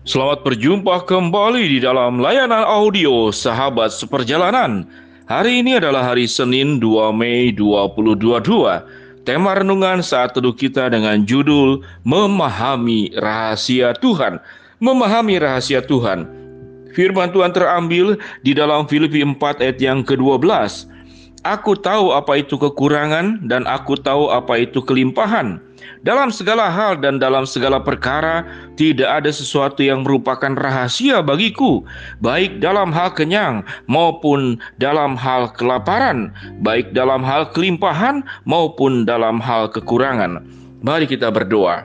Selamat berjumpa kembali di dalam layanan audio Sahabat Seperjalanan. Hari ini adalah hari Senin 2 Mei 2022. Tema renungan saat teduh kita dengan judul Memahami Rahasia Tuhan. Memahami Rahasia Tuhan. Firman Tuhan terambil di dalam Filipi 4 ayat yang ke-12. Aku tahu apa itu kekurangan dan aku tahu apa itu kelimpahan. Dalam segala hal dan dalam segala perkara tidak ada sesuatu yang merupakan rahasia bagiku, baik dalam hal kenyang maupun dalam hal kelaparan, baik dalam hal kelimpahan maupun dalam hal kekurangan. Mari kita berdoa.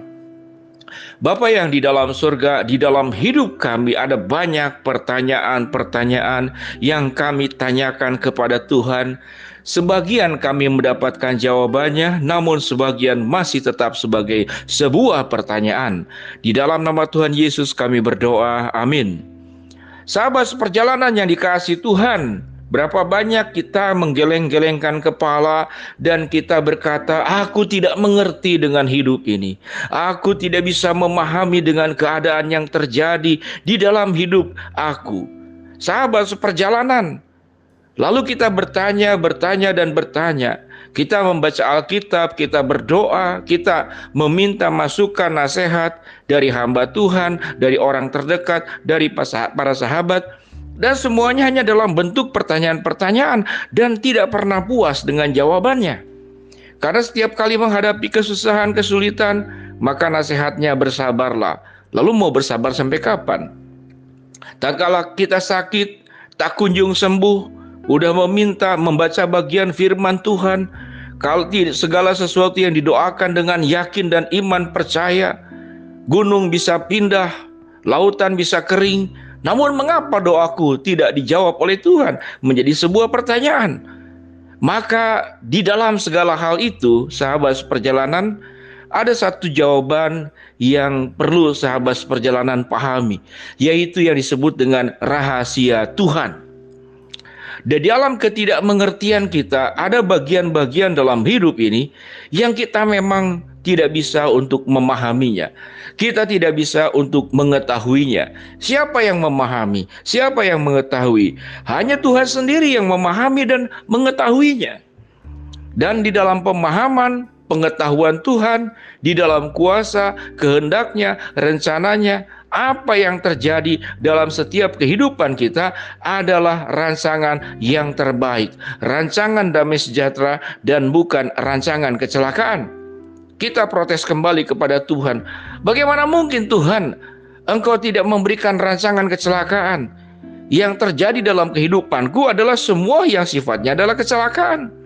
Bapak yang di dalam surga, di dalam hidup kami ada banyak pertanyaan-pertanyaan yang kami tanyakan kepada Tuhan. Sebagian kami mendapatkan jawabannya, namun sebagian masih tetap sebagai sebuah pertanyaan. Di dalam nama Tuhan Yesus kami berdoa. Amin. Sahabat seperjalanan yang dikasih Tuhan, Berapa banyak kita menggeleng-gelengkan kepala dan kita berkata, "Aku tidak mengerti dengan hidup ini. Aku tidak bisa memahami dengan keadaan yang terjadi di dalam hidup aku." Sahabat seperjalanan, lalu kita bertanya, bertanya, dan bertanya. Kita membaca Alkitab, kita berdoa, kita meminta masukan, nasihat dari hamba Tuhan, dari orang terdekat, dari para sahabat dan semuanya hanya dalam bentuk pertanyaan-pertanyaan dan tidak pernah puas dengan jawabannya. Karena setiap kali menghadapi kesusahan, kesulitan, maka nasihatnya bersabarlah. Lalu mau bersabar sampai kapan? Tak kala kita sakit, tak kunjung sembuh, udah meminta membaca bagian firman Tuhan, kalau segala sesuatu yang didoakan dengan yakin dan iman percaya, gunung bisa pindah, lautan bisa kering, namun mengapa doaku tidak dijawab oleh Tuhan? Menjadi sebuah pertanyaan. Maka di dalam segala hal itu, sahabat perjalanan, ada satu jawaban yang perlu sahabat perjalanan pahami, yaitu yang disebut dengan rahasia Tuhan. Dan di dalam ketidakmengertian kita, ada bagian-bagian dalam hidup ini yang kita memang tidak bisa untuk memahaminya. Kita tidak bisa untuk mengetahuinya. Siapa yang memahami? Siapa yang mengetahui? Hanya Tuhan sendiri yang memahami dan mengetahuinya. Dan di dalam pemahaman, pengetahuan Tuhan, di dalam kuasa, kehendaknya, rencananya, apa yang terjadi dalam setiap kehidupan kita adalah rancangan yang terbaik, rancangan damai sejahtera, dan bukan rancangan kecelakaan kita protes kembali kepada Tuhan. Bagaimana mungkin Tuhan Engkau tidak memberikan rancangan kecelakaan? Yang terjadi dalam kehidupanku adalah semua yang sifatnya adalah kecelakaan.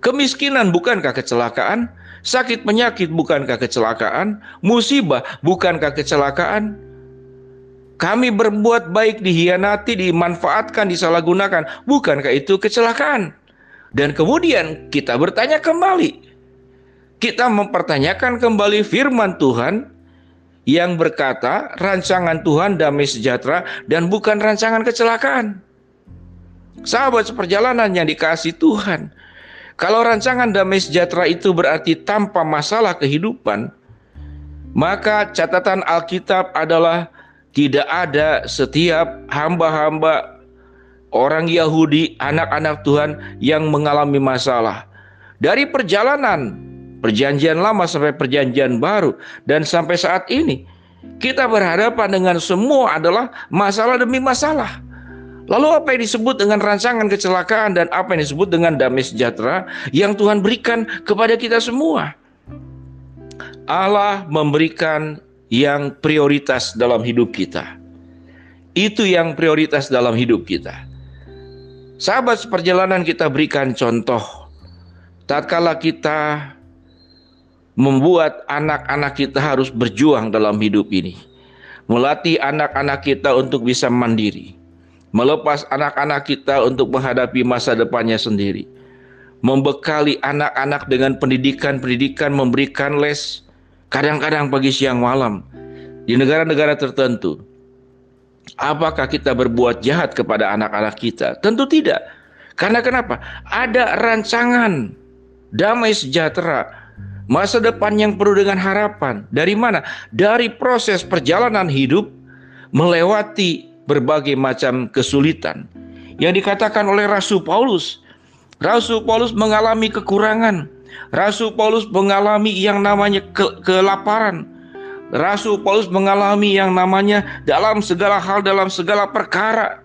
Kemiskinan bukankah kecelakaan? Sakit penyakit bukankah kecelakaan? Musibah bukankah kecelakaan? Kami berbuat baik dihianati, dimanfaatkan, disalahgunakan. Bukankah itu kecelakaan? Dan kemudian kita bertanya kembali, kita mempertanyakan kembali firman Tuhan yang berkata rancangan Tuhan damai sejahtera dan bukan rancangan kecelakaan. Sahabat seperjalanan yang dikasih Tuhan, kalau rancangan damai sejahtera itu berarti tanpa masalah kehidupan, maka catatan Alkitab adalah tidak ada setiap hamba-hamba orang Yahudi, anak-anak Tuhan yang mengalami masalah. Dari perjalanan perjanjian lama sampai perjanjian baru dan sampai saat ini kita berhadapan dengan semua adalah masalah demi masalah. Lalu apa yang disebut dengan rancangan kecelakaan dan apa yang disebut dengan damai sejahtera yang Tuhan berikan kepada kita semua? Allah memberikan yang prioritas dalam hidup kita. Itu yang prioritas dalam hidup kita. Sahabat seperjalanan kita berikan contoh. Tatkala kita membuat anak-anak kita harus berjuang dalam hidup ini. Melatih anak-anak kita untuk bisa mandiri. Melepas anak-anak kita untuk menghadapi masa depannya sendiri. Membekali anak-anak dengan pendidikan-pendidikan, memberikan les, kadang-kadang pagi siang malam. Di negara-negara tertentu. Apakah kita berbuat jahat kepada anak-anak kita? Tentu tidak. Karena kenapa? Ada rancangan damai sejahtera Masa depan yang penuh dengan harapan. Dari mana? Dari proses perjalanan hidup melewati berbagai macam kesulitan. Yang dikatakan oleh Rasul Paulus, Rasul Paulus mengalami kekurangan, Rasul Paulus mengalami yang namanya ke kelaparan, Rasul Paulus mengalami yang namanya dalam segala hal, dalam segala perkara,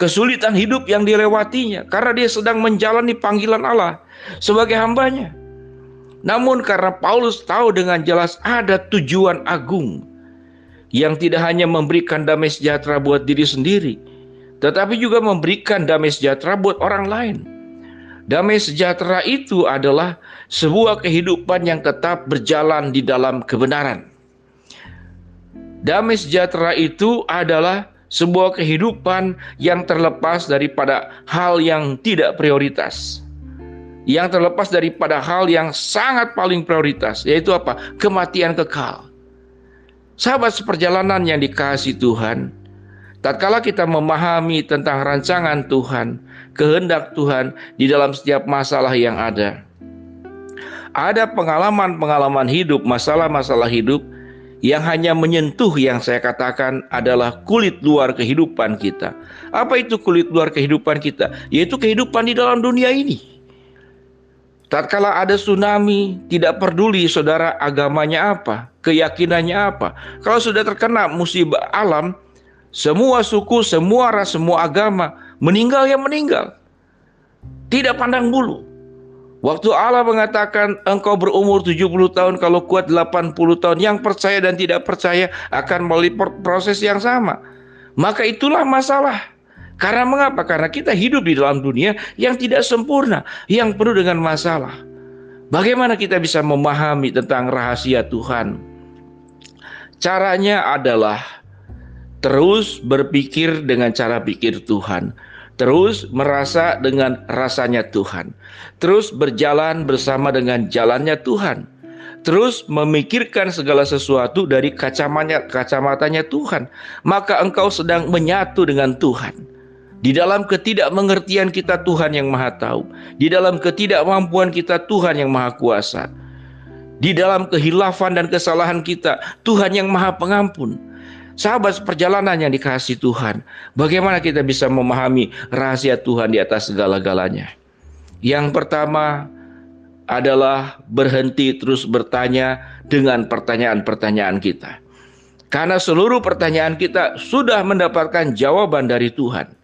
kesulitan hidup yang dilewatinya karena dia sedang menjalani panggilan Allah sebagai hambanya. Namun karena Paulus tahu dengan jelas ada tujuan agung yang tidak hanya memberikan damai sejahtera buat diri sendiri, tetapi juga memberikan damai sejahtera buat orang lain. Damai sejahtera itu adalah sebuah kehidupan yang tetap berjalan di dalam kebenaran. Damai sejahtera itu adalah sebuah kehidupan yang terlepas daripada hal yang tidak prioritas. Yang terlepas daripada hal yang sangat paling prioritas, yaitu apa? Kematian kekal. Sahabat seperjalanan yang dikasih Tuhan, tatkala kita memahami tentang rancangan Tuhan, kehendak Tuhan di dalam setiap masalah yang ada. Ada pengalaman-pengalaman hidup, masalah-masalah hidup yang hanya menyentuh yang saya katakan adalah kulit luar kehidupan kita. Apa itu kulit luar kehidupan kita? Yaitu kehidupan di dalam dunia ini. Tatkala ada tsunami, tidak peduli saudara agamanya apa, keyakinannya apa. Kalau sudah terkena musibah alam, semua suku, semua ras, semua agama meninggal yang meninggal. Tidak pandang bulu. Waktu Allah mengatakan engkau berumur 70 tahun kalau kuat 80 tahun yang percaya dan tidak percaya akan melalui proses yang sama. Maka itulah masalah. Karena mengapa? Karena kita hidup di dalam dunia yang tidak sempurna, yang penuh dengan masalah. Bagaimana kita bisa memahami tentang rahasia Tuhan? Caranya adalah terus berpikir dengan cara pikir Tuhan, terus merasa dengan rasanya Tuhan, terus berjalan bersama dengan jalannya Tuhan, terus memikirkan segala sesuatu dari kacamatanya, Tuhan, maka engkau sedang menyatu dengan Tuhan. Di dalam ketidakmengertian kita Tuhan yang Maha Tahu, di dalam ketidakmampuan kita Tuhan yang Maha Kuasa. Di dalam kehilafan dan kesalahan kita, Tuhan yang Maha Pengampun. Sahabat perjalanan yang dikasih Tuhan, bagaimana kita bisa memahami rahasia Tuhan di atas segala-galanya? Yang pertama adalah berhenti terus bertanya dengan pertanyaan-pertanyaan kita. Karena seluruh pertanyaan kita sudah mendapatkan jawaban dari Tuhan.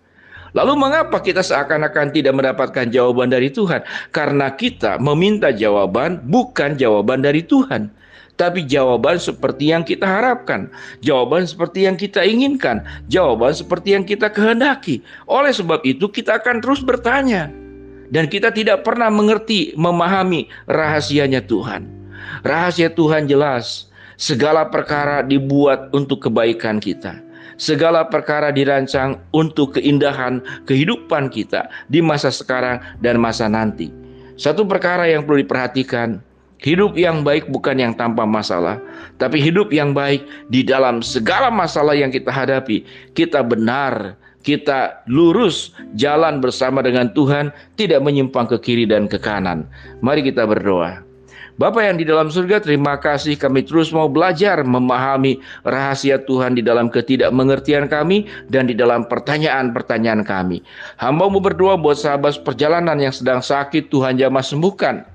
Lalu mengapa kita seakan-akan tidak mendapatkan jawaban dari Tuhan? Karena kita meminta jawaban bukan jawaban dari Tuhan. Tapi jawaban seperti yang kita harapkan, jawaban seperti yang kita inginkan, jawaban seperti yang kita kehendaki. Oleh sebab itu, kita akan terus bertanya, dan kita tidak pernah mengerti, memahami rahasianya Tuhan. Rahasia Tuhan jelas, segala perkara dibuat untuk kebaikan kita segala perkara dirancang untuk keindahan kehidupan kita di masa sekarang dan masa nanti. Satu perkara yang perlu diperhatikan, hidup yang baik bukan yang tanpa masalah, tapi hidup yang baik di dalam segala masalah yang kita hadapi. Kita benar, kita lurus jalan bersama dengan Tuhan, tidak menyimpang ke kiri dan ke kanan. Mari kita berdoa. Bapa yang di dalam surga, terima kasih kami terus mau belajar memahami rahasia Tuhan di dalam ketidakmengertian kami dan di dalam pertanyaan-pertanyaan kami. Hambamu berdoa buat sahabat perjalanan yang sedang sakit, Tuhan jamah sembuhkan.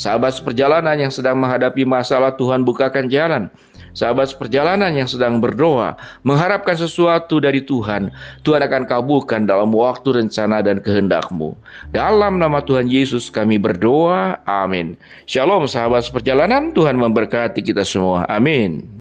Sahabat perjalanan yang sedang menghadapi masalah, Tuhan bukakan jalan sahabat perjalanan yang sedang berdoa, mengharapkan sesuatu dari Tuhan, Tuhan akan kabulkan dalam waktu rencana dan kehendakmu. Dalam nama Tuhan Yesus kami berdoa, amin. Shalom sahabat perjalanan, Tuhan memberkati kita semua, amin.